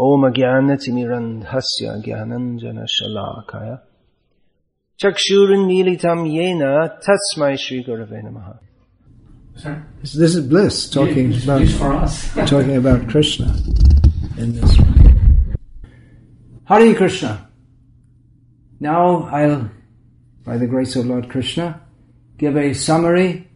ॐ ज्ञानतिमिरन्धस्य ज्ञानञ्जनशलाकाय चक्षुरुन्मीलितं येन तस्मै श्रीगुरवे नमः Sorry? This is bliss talking It's about bliss for us. talking about Krishna in this way. Hare Krishna. Now I'll, by the grace of Lord Krishna, give a summary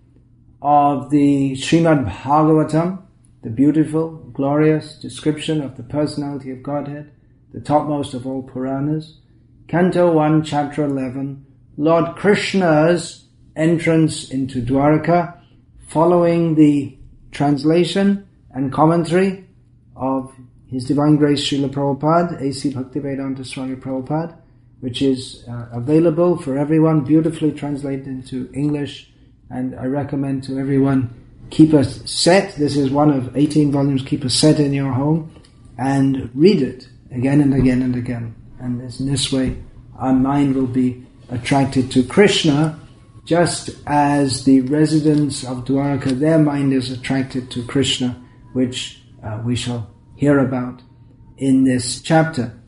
of the Srimad Bhagavatam, the beautiful, glorious description of the personality of Godhead, the topmost of all Puranas, Canto 1, Chapter 11, Lord Krishna's entrance into Dwaraka, following the translation and commentary of His Divine Grace Srila Prabhupada, A.C. Bhaktivedanta Swami Prabhupada, which is uh, available for everyone, beautifully translated into English, and I recommend to everyone keep a set. This is one of 18 volumes. Keep a set in your home and read it again and again and again. And in this way, our mind will be attracted to Krishna just as the residents of Dwarka, their mind is attracted to Krishna, which uh, we shall hear about in this chapter.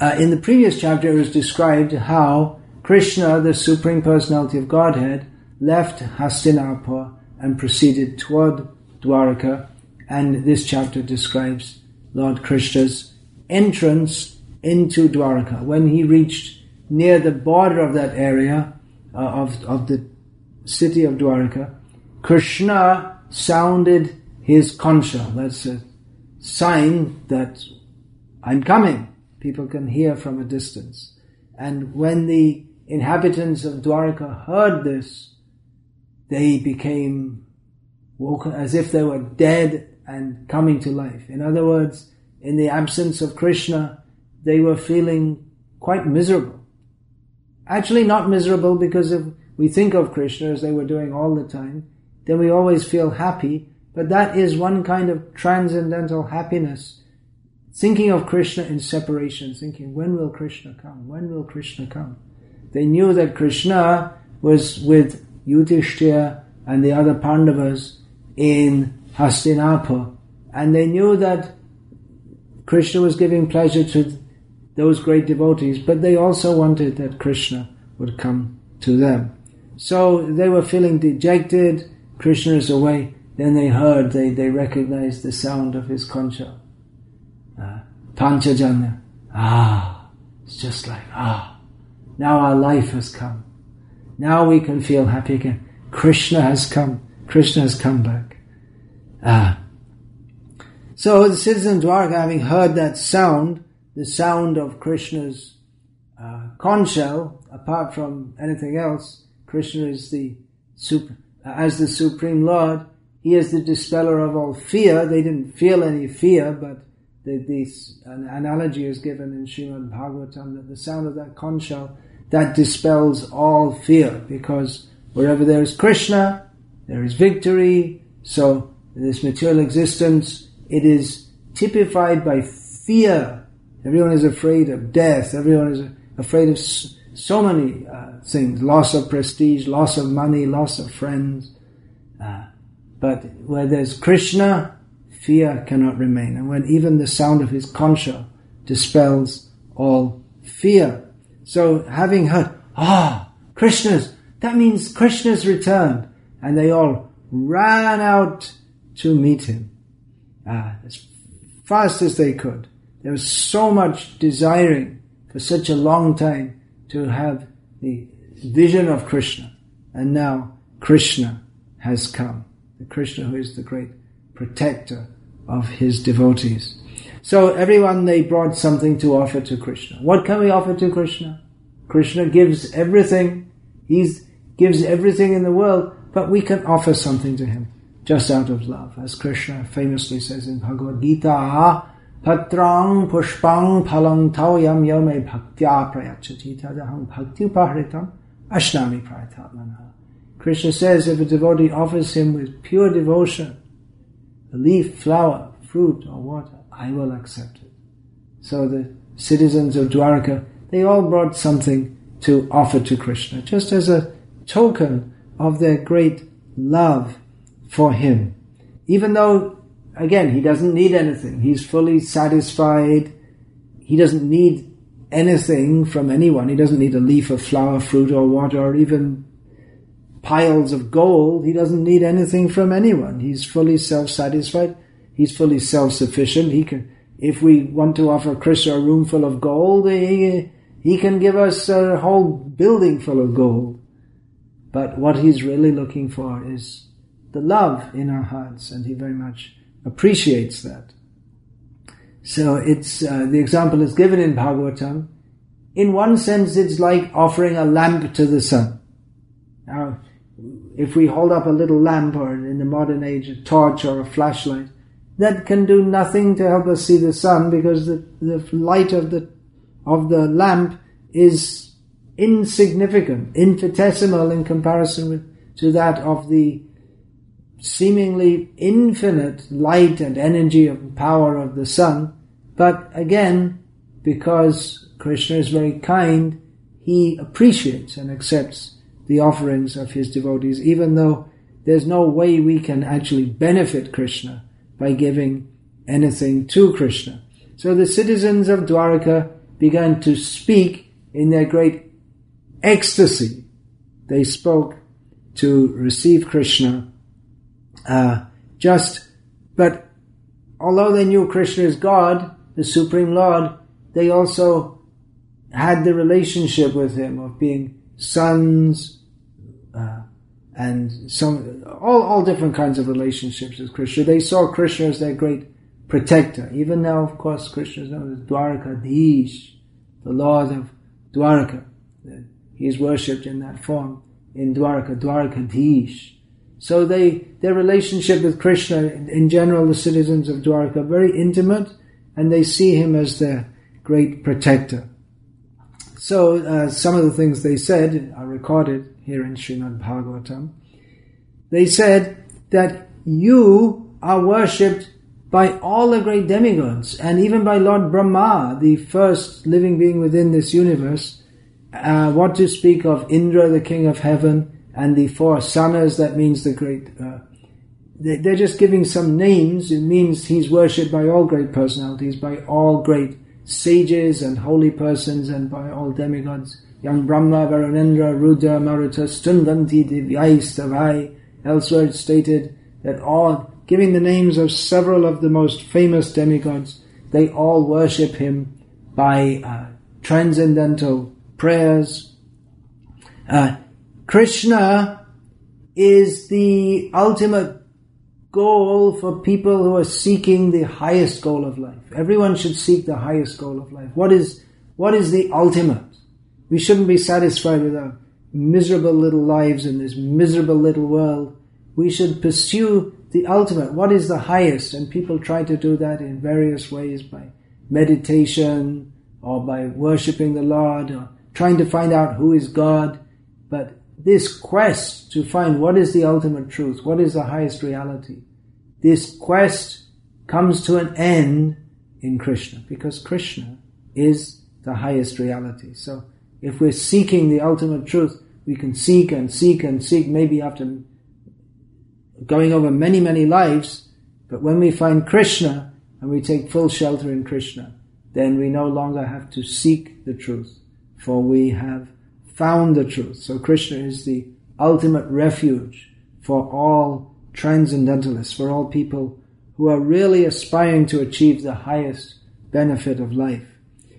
Uh, in the previous chapter, it was described how Krishna, the Supreme Personality of Godhead, left Hastinapur and proceeded toward Dwarka, and this chapter describes Lord Krishna's entrance into Dwarka. When he reached near the border of that area, uh, of, of the city of Dwarka, Krishna sounded his concha. That's a sign that I'm coming. People can hear from a distance. And when the inhabitants of Dwarka heard this, they became as if they were dead and coming to life. In other words, in the absence of Krishna, they were feeling quite miserable. Actually, not miserable because if we think of Krishna as they were doing all the time, then we always feel happy. But that is one kind of transcendental happiness. Thinking of Krishna in separation, thinking, when will Krishna come? When will Krishna come? They knew that Krishna was with Yudhishthira and the other Pandavas in Hastinapur. And they knew that Krishna was giving pleasure to those great devotees, but they also wanted that Krishna would come to them. So they were feeling dejected, Krishna is away, then they heard, they, they recognized the sound of his concha. Uh, Panchajanya. Ah, it's just like, ah, now our life has come. Now we can feel happy again. Krishna has come. Krishna has come back. Ah. So the citizens of Dwarka, having heard that sound, the sound of Krishna's uh, conch shell, apart from anything else, Krishna is the super, as the supreme Lord. He is the dispeller of all fear. They didn't feel any fear, but the, an analogy is given in Srimad Bhagavatam that the sound of that conch shell that dispels all fear, because wherever there is Krishna, there is victory. So this material existence, it is typified by fear Everyone is afraid of death. Everyone is afraid of so many uh, things loss of prestige, loss of money, loss of friends. Uh, but where there's Krishna, fear cannot remain. And when even the sound of his concha dispels all fear. So having heard, ah, Krishna's, that means Krishna's returned. And they all ran out to meet him uh, as fast as they could. There was so much desiring for such a long time to have the vision of Krishna. And now Krishna has come. The Krishna who is the great protector of his devotees. So everyone they brought something to offer to Krishna. What can we offer to Krishna? Krishna gives everything. He gives everything in the world, but we can offer something to him just out of love. As Krishna famously says in Bhagavad Gita, Patrang pushpang phalang tauyam yome bhaktya prayachati tadaham bhakti upahritam ashnami prayatatmana. Krishna says if a devotee offers him with pure devotion, a leaf, flower, fruit or water, I will accept it. So the citizens of Dwarka, they all brought something to offer to Krishna, just as a token of their great love for him. Even though again, he doesn't need anything. He's fully satisfied. He doesn't need anything from anyone. He doesn't need a leaf of flower, fruit, or water, or even piles of gold. He doesn't need anything from anyone. He's fully self-satisfied. He's fully self-sufficient. He can, if we want to offer Krishna a room full of gold, he, he can give us a whole building full of gold. But what he's really looking for is the love in our hearts, and he very much appreciates that. So it's uh, the example is given in Bhagavatam. In one sense, it's like offering a lamp to the sun. Now, if we hold up a little lamp, or in the modern age, a torch or a flashlight, that can do nothing to help us see the sun because the, the light of the of the lamp is insignificant, infinitesimal in comparison with, to that of the seemingly infinite light and energy and power of the sun. But again, because Krishna is very kind, he appreciates and accepts the offerings of his devotees, even though there's no way we can actually benefit Krishna by giving anything to Krishna. So the citizens of Dwarka began to speak in their great ecstasy. They spoke to receive Krishna uh, just, but although they knew Krishna is God, the Supreme Lord, they also had the relationship with Him of being sons, uh, and some all all different kinds of relationships with Krishna. They saw Krishna as their great protector. Even now, of course, Krishna is known as Dwarkadish, the Lord of Dwarka. He is worshipped in that form in Dwarka, Dwarkadish. So they, their relationship with Krishna, in general, the citizens of Dwarka, very intimate, and they see him as their great protector. So uh, some of the things they said are recorded here in Srimad Bhagavatam. They said that you are worshipped by all the great demigods, and even by Lord Brahma, the first living being within this universe. Uh, what to speak of Indra, the king of heaven, and the four sanas, that means the great, uh, they're just giving some names. It means he's worshipped by all great personalities, by all great sages and holy persons, and by all demigods. Young Brahma, Varunendra, Rudra, Maruta, Stundanti, Divyaistavai. Elsewhere it's stated that all, giving the names of several of the most famous demigods, they all worship him by uh, transcendental prayers. Uh, Krishna is the ultimate goal for people who are seeking the highest goal of life. Everyone should seek the highest goal of life. What is, what is the ultimate? We shouldn't be satisfied with our miserable little lives in this miserable little world. We should pursue the ultimate. What is the highest? And people try to do that in various ways by meditation or by worshipping the Lord or trying to find out who is God. But this quest to find what is the ultimate truth, what is the highest reality, this quest comes to an end in Krishna because Krishna is the highest reality. So if we're seeking the ultimate truth, we can seek and seek and seek maybe after going over many, many lives, but when we find Krishna and we take full shelter in Krishna, then we no longer have to seek the truth, for we have found the truth. So Krishna is the ultimate refuge for all transcendentalists, for all people who are really aspiring to achieve the highest benefit of life.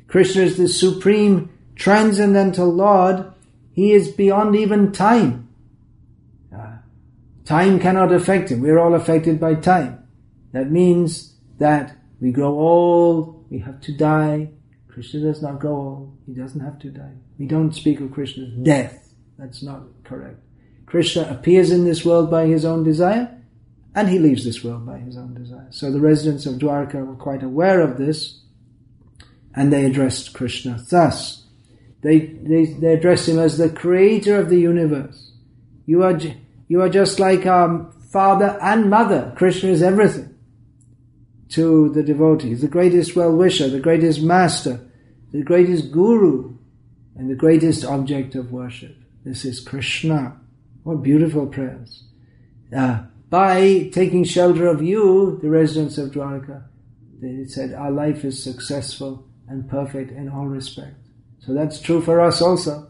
Krishna is the supreme transcendental Lord. He is beyond even time. Uh, time cannot affect him. We're all affected by time. That means that we grow old, we have to die, Krishna does not go old. He doesn't have to die. We don't speak of Krishna's death. That's not correct. Krishna appears in this world by his own desire, and he leaves this world by his own desire. So the residents of Dwarka were quite aware of this, and they addressed Krishna thus. They, they, they addressed him as the creator of the universe. You are, you are just like our father and mother. Krishna is everything to the devotees, the greatest well-wisher, the greatest master, the greatest guru, and the greatest object of worship. This is Krishna. What beautiful prayers. Uh, by taking shelter of you, the residents of Dwarka, they said our life is successful and perfect in all respects. So that's true for us also.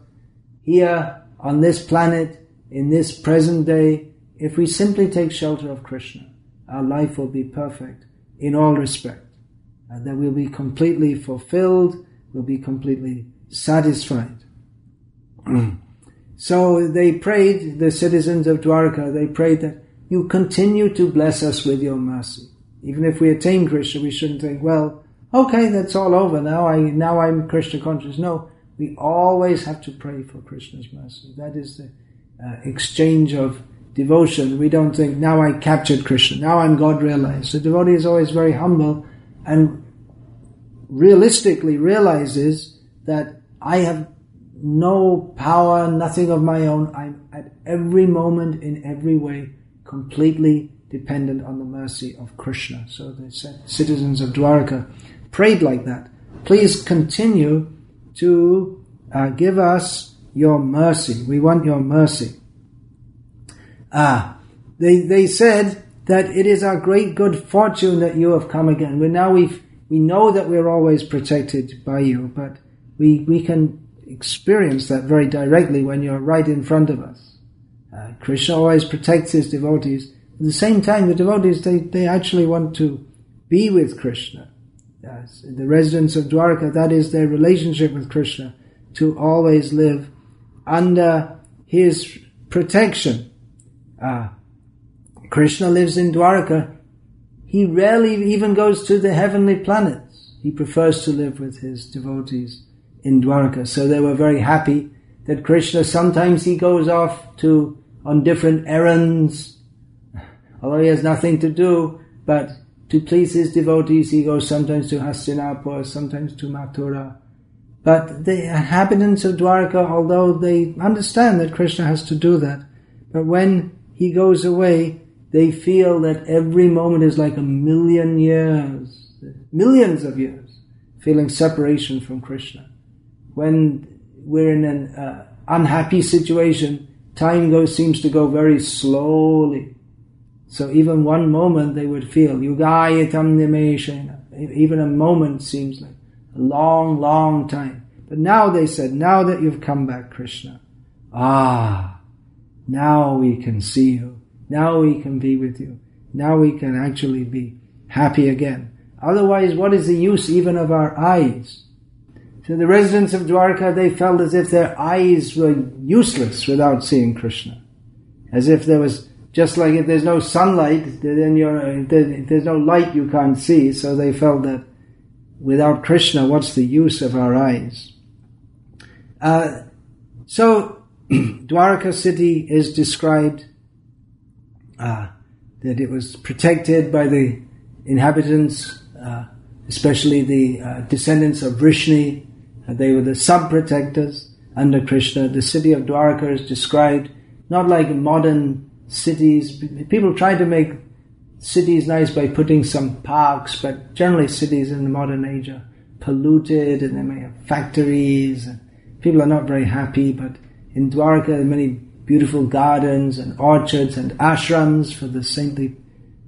Here on this planet, in this present day, if we simply take shelter of Krishna, our life will be perfect in all respect. And that we'll be completely fulfilled, we'll be completely satisfied. so they prayed, the citizens of Dwarka, they prayed that you continue to bless us with your mercy. Even if we attain Krishna, we shouldn't think, well, okay, that's all over now. I now I'm Krishna conscious. No, we always have to pray for Krishna's mercy. That is the uh, exchange of devotion. We don't think now I captured Krishna. Now I'm God realized. The devotee is always very humble and realistically realizes that I have no power, nothing of my own. I'm at every moment, in every way, completely dependent on the mercy of Krishna. So the citizens of Dwarka prayed like that. Please continue to uh, give us your mercy. We want your mercy. Ah, they, they said that it is our great good fortune that you have come again. We now we we know that we're always protected by you, but we, we can experience that very directly when you're right in front of us. Uh, Krishna always protects his devotees. At the same time, the devotees, they, they actually want to be with Krishna. Yes. The residents of Dwarka, that is their relationship with Krishna, to always live under his protection. Ah, Krishna lives in Dwarka. He rarely even goes to the heavenly planets. He prefers to live with his devotees in Dwarka. So they were very happy that Krishna sometimes he goes off to on different errands, although he has nothing to do, but to please his devotees, he goes sometimes to Hastinapur, sometimes to Mathura. But the inhabitants of Dwarka, although they understand that Krishna has to do that, but when he goes away, they feel that every moment is like a million years, millions of years, feeling separation from Krishna. When we're in an uh, unhappy situation, time goes seems to go very slowly. So even one moment they would feel. Even a moment seems like a long, long time. But now they said, now that you've come back, Krishna, ah, now we can see you. Now we can be with you. Now we can actually be happy again. Otherwise, what is the use even of our eyes? So the residents of Dwarka, they felt as if their eyes were useless without seeing Krishna. As if there was, just like if there's no sunlight, then if there's no light you can't see, so they felt that without Krishna, what's the use of our eyes? Uh, so, Dwarka city is described uh, that it was protected by the inhabitants, uh, especially the uh, descendants of Vrishni, they were the sub-protectors under Krishna. The city of Dwarka is described not like modern cities. People try to make cities nice by putting some parks, but generally cities in the modern age are polluted and they may have factories and people are not very happy, but in Dwarka there are many beautiful gardens and orchards and ashrams for the saintly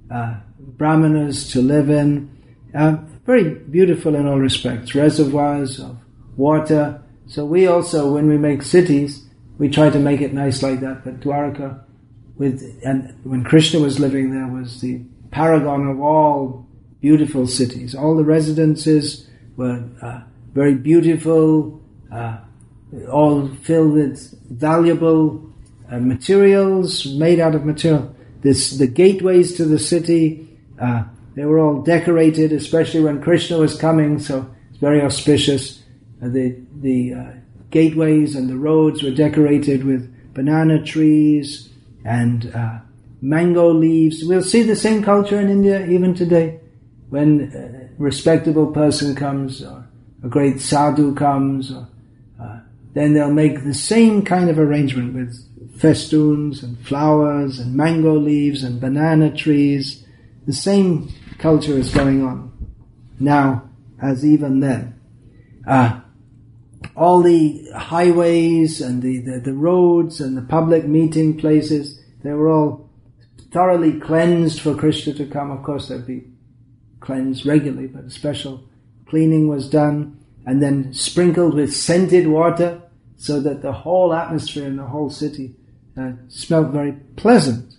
uh, brahmanas to live in. Uh, very beautiful in all respects. Reservoirs of water. So we also, when we make cities, we try to make it nice like that. But Dwarka, with and when Krishna was living there, was the paragon of all beautiful cities. All the residences were uh, very beautiful, uh, all filled with valuable uh, materials made out of material. This the gateways to the city. Uh, they were all decorated, especially when Krishna was coming. So it's very auspicious. Uh, the the uh, gateways and the roads were decorated with banana trees and uh, mango leaves. We'll see the same culture in India even today. When a respectable person comes, or a great sadhu comes, or, uh, then they'll make the same kind of arrangement with festoons and flowers and mango leaves and banana trees. The same culture is going on now as even then. Uh, all the highways and the, the, the roads and the public meeting places, they were all thoroughly cleansed for Krishna to come. Of course, they'd be cleansed regularly, but a special cleaning was done and then sprinkled with scented water so that the whole atmosphere in the whole city uh, smelled very pleasant.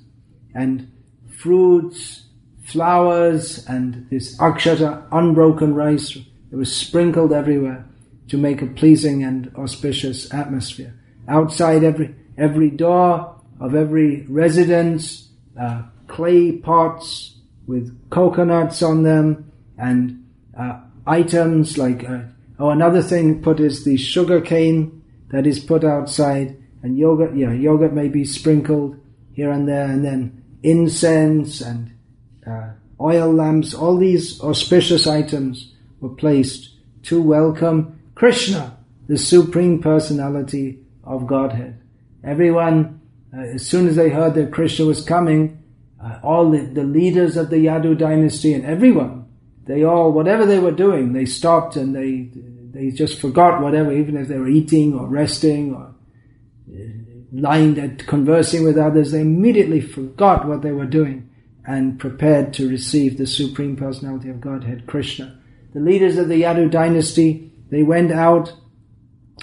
And fruits, flowers, and this akshata, unbroken rice, it was sprinkled everywhere to make a pleasing and auspicious atmosphere. Outside every, every door of every residence, uh, clay pots with coconuts on them and uh, items like, uh, oh, another thing put is the sugar cane that is put outside and yogurt, yeah, yogurt may be sprinkled here and there and then incense and uh, oil lamps, all these auspicious items were placed to welcome Krishna, the Supreme Personality of Godhead. Everyone, uh, as soon as they heard that Krishna was coming, uh, all the, the leaders of the Yadu dynasty and everyone, they all, whatever they were doing, they stopped and they, they just forgot whatever, even if they were eating or resting or uh, lying and conversing with others, they immediately forgot what they were doing and prepared to receive the Supreme Personality of Godhead, Krishna. The leaders of the Yadu dynasty, they went out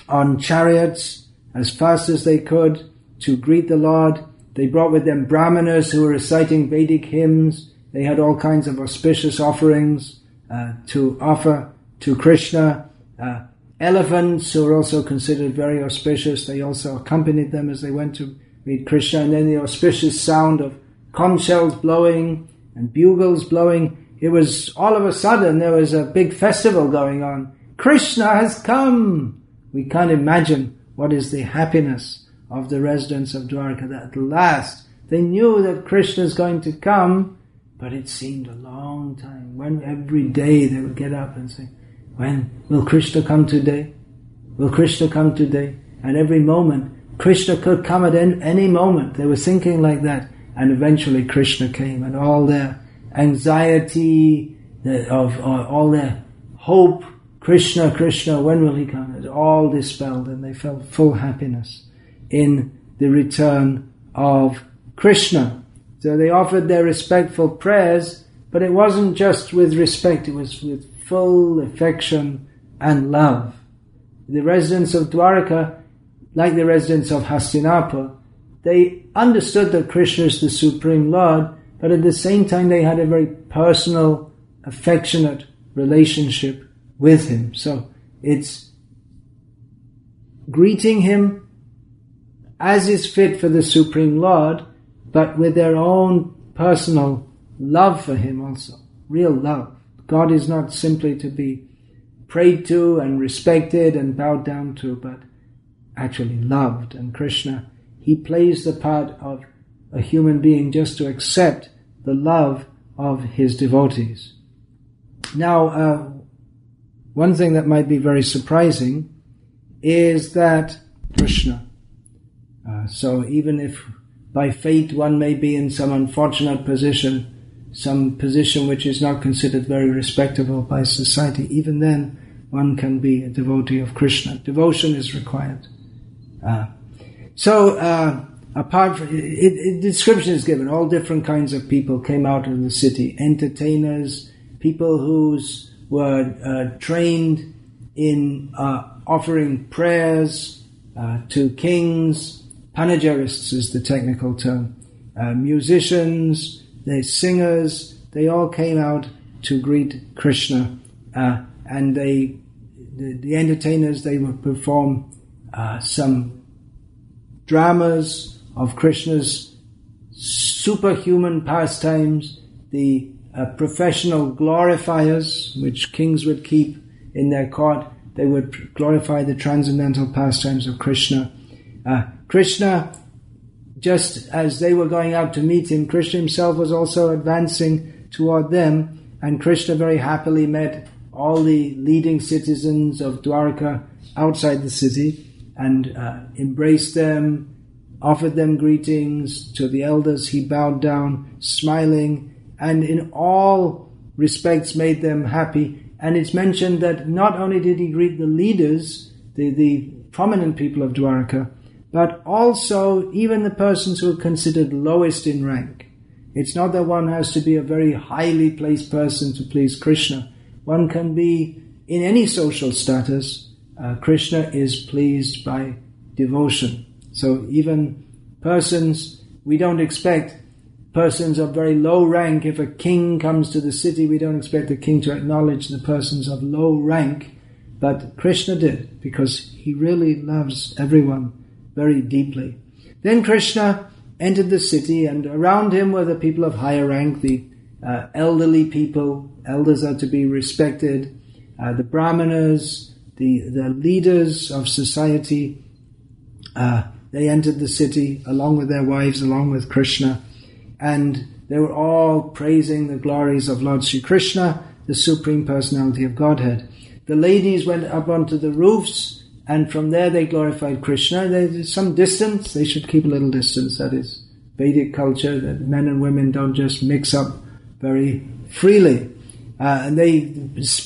on chariots as fast as they could to greet the Lord. They brought with them brahmanas who were reciting Vedic hymns. They had all kinds of auspicious offerings uh, to offer to Krishna. Uh, elephants were also considered very auspicious. They also accompanied them as they went to meet Krishna. And then the auspicious sound of conch shells blowing and bugles blowing. It was all of a sudden there was a big festival going on. Krishna has come! We can't imagine what is the happiness of the residents of Dwarka that at last they knew that Krishna is going to come, but it seemed a long time. When every day they would get up and say, when will Krishna come today? Will Krishna come today? And every moment, Krishna could come at any moment. They were thinking like that. And eventually Krishna came and all their anxiety, of, all their hope, Krishna, Krishna, when will he come? It all dispelled and they felt full happiness in the return of Krishna. So they offered their respectful prayers, but it wasn't just with respect, it was with full affection and love. The residents of Dwarka, like the residents of Hastinapur, they understood that Krishna is the Supreme Lord, but at the same time they had a very personal, affectionate relationship with Him. So it's greeting Him as is fit for the Supreme Lord, but with their own personal love for Him also. Real love. God is not simply to be prayed to and respected and bowed down to, but actually loved. And Krishna he plays the part of a human being just to accept the love of his devotees. Now, uh, one thing that might be very surprising is that Krishna. Uh, so even if by fate one may be in some unfortunate position, some position which is not considered very respectable by society, even then one can be a devotee of Krishna. Devotion is required. Uh, so, uh, apart from, it, it, description is given, all different kinds of people came out of the city. Entertainers, people who were uh, trained in uh, offering prayers uh, to kings, panegyrists is the technical term, uh, musicians, the singers, they all came out to greet Krishna, uh, and they, the, the, entertainers, they would perform some dramas of Krishna's superhuman pastimes, the uh, professional glorifiers, which kings would keep in their court. They would glorify the transcendental pastimes of Krishna. Uh, Krishna, just as they were going out to meet him, Krishna himself was also advancing toward them, and Krishna very happily met all the leading citizens of Dwarka outside the city and uh, embraced them, offered them greetings. To the elders he bowed down, smiling, and in all respects made them happy. And it's mentioned that not only did he greet the leaders, the, the prominent people of Dwarka, but also even the persons who are considered lowest in rank. It's not that one has to be a very highly placed person to please Krishna. One can be in any social status. Uh, Krishna is pleased by devotion. So even persons, we don't expect persons of very low rank. If a king comes to the city, we don't expect the king to acknowledge the persons of low rank. But Krishna did because he really loves everyone very deeply. Then Krishna entered the city, and around him were the people of higher rank, the uh, elderly people. Elders are to be respected. Uh, the brahmanas, the, the leaders of society, uh, they entered the city along with their wives, along with Krishna, and they were all praising the glories of Lord Sri Krishna, the Supreme Personality of Godhead. The ladies went up onto the roofs and from there they glorified Krishna. There's some distance, they should keep a little distance, that is Vedic culture, that men and women don't just mix up very freely. Uh, and they,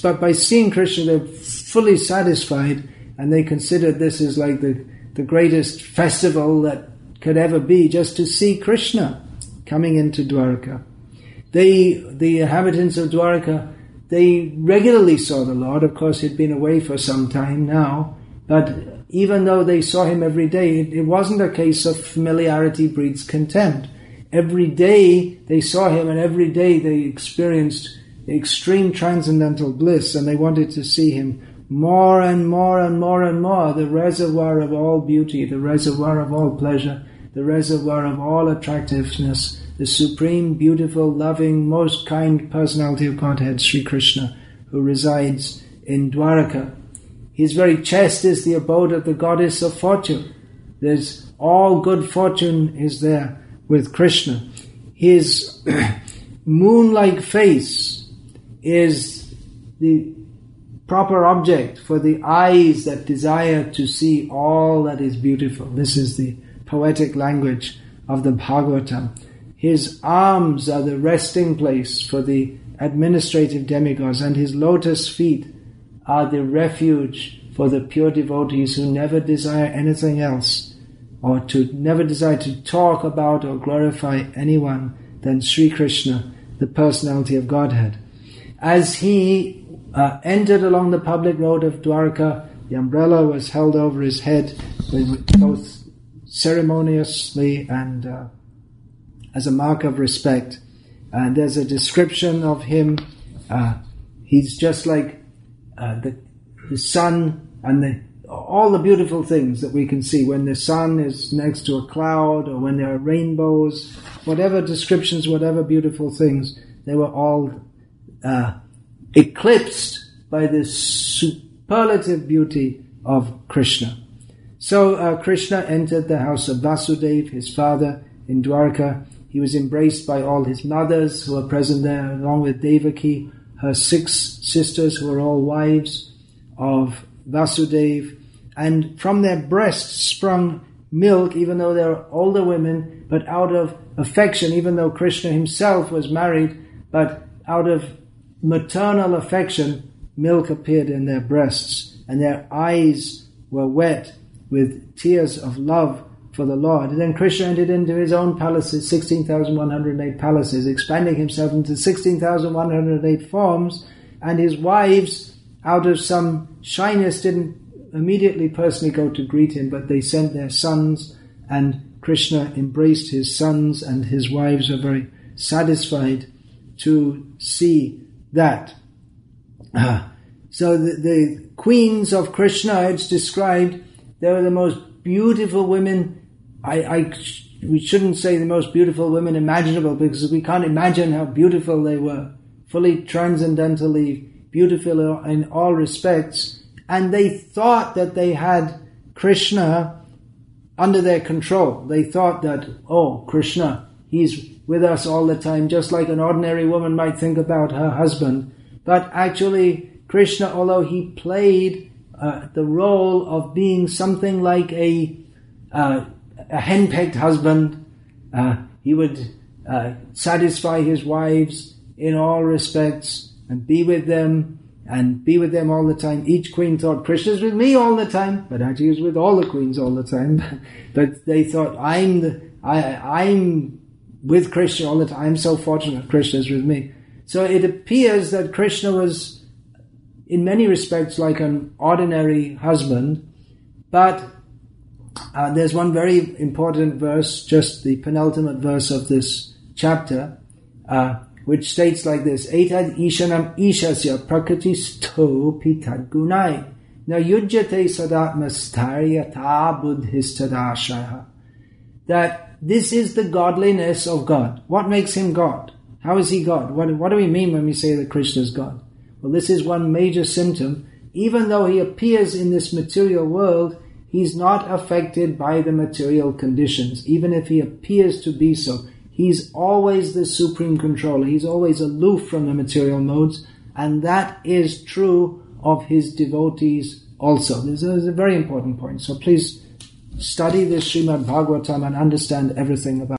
but by seeing Krishna, they're fully satisfied, and they consider this is like the, the greatest festival that could ever be, just to see Krishna coming into Dwarka. They, the inhabitants of Dwarka, they regularly saw the Lord. Of course, he'd been away for some time now, but even though they saw him every day, it, it wasn't a case of familiarity breeds contempt. Every day they saw him, and every day they experienced extreme transcendental bliss, and they wanted to see him more and more and more and more. The reservoir of all beauty, the reservoir of all pleasure, the reservoir of all attractiveness, the supreme, beautiful, loving, most kind personality of Godhead, Sri Krishna, who resides in Dwaraka. His very chest is the abode of the goddess of fortune. There's all good fortune is there with Krishna. His moon-like face is the proper object for the eyes that desire to see all that is beautiful. This is the poetic language of the Bhagavatam. His arms are the resting place for the administrative demigods, and his lotus feet are the refuge for the pure devotees who never desire anything else or to never desire to talk about or glorify anyone than Sri Krishna, the personality of Godhead. As he uh, entered along the public road of Dwarka, the umbrella was held over his head both ceremoniously and uh, as a mark of respect. And there's a description of him. Uh, he's just like uh, the the sun and the, all the beautiful things that we can see when the sun is next to a cloud or when there are rainbows, whatever descriptions, whatever beautiful things, they were all uh, eclipsed by the superlative beauty of Krishna. So uh, Krishna entered the house of Vasudev, his father, in Dwarka. He was embraced by all his mothers who were present there, along with Devaki, her six sisters who were all wives of Vasudev, and from their breasts sprung milk, even though they were older women, but out of affection, even though Krishna himself was married, but out of maternal affection, milk appeared in their breasts, and their eyes were wet with tears of love for the Lord. Then Krishna entered into his own palaces, 16,108 palaces, expanding himself into 16,108 forms, and his wives, out of some shyness, didn't immediately personally go to greet him, but they sent their sons, and Krishna embraced his sons, and his wives were very satisfied to see that. So the, the queens of Krishna, it's described, they were the most beautiful women. I, I, we shouldn't say the most beautiful women imaginable because we can't imagine how beautiful they were. Fully transcendentally beautiful in all respects. And they thought that they had Krishna under their control. They thought that, oh, Krishna, he's with us all the time, just like an ordinary woman might think about her husband. But actually, Krishna, although he played uh, the role of being something like a, uh, a henpecked husband, uh, he would uh, satisfy his wives in all respects and be with them and be with them all the time. Each queen thought Krishna's with me all the time, but actually he was with all the queens all the time. but they thought I'm the I I'm with Krishna all the time. I'm so fortunate Krishna is with me. So it appears that Krishna was, in many respects, like an ordinary husband, but uh, there's one very important verse, just the penultimate verse of this chapter, uh, which states like this: "Etad ishanam ishasya prakritisto pitad gunai na yujyate sadatmastaryata buddhistadashaya." That this is the godliness of God. What makes him God? How is he God? What, what do we mean when we say that Krishna is God? Well, this is one major symptom. Even though he appears in this material world, he's not affected by the material conditions, even if he appears to be so. He's always the supreme controller. He's always aloof from the material modes, and that is true of his devotees also. This is a very important point. So please study this Srimad Bhagavatam and understand everything about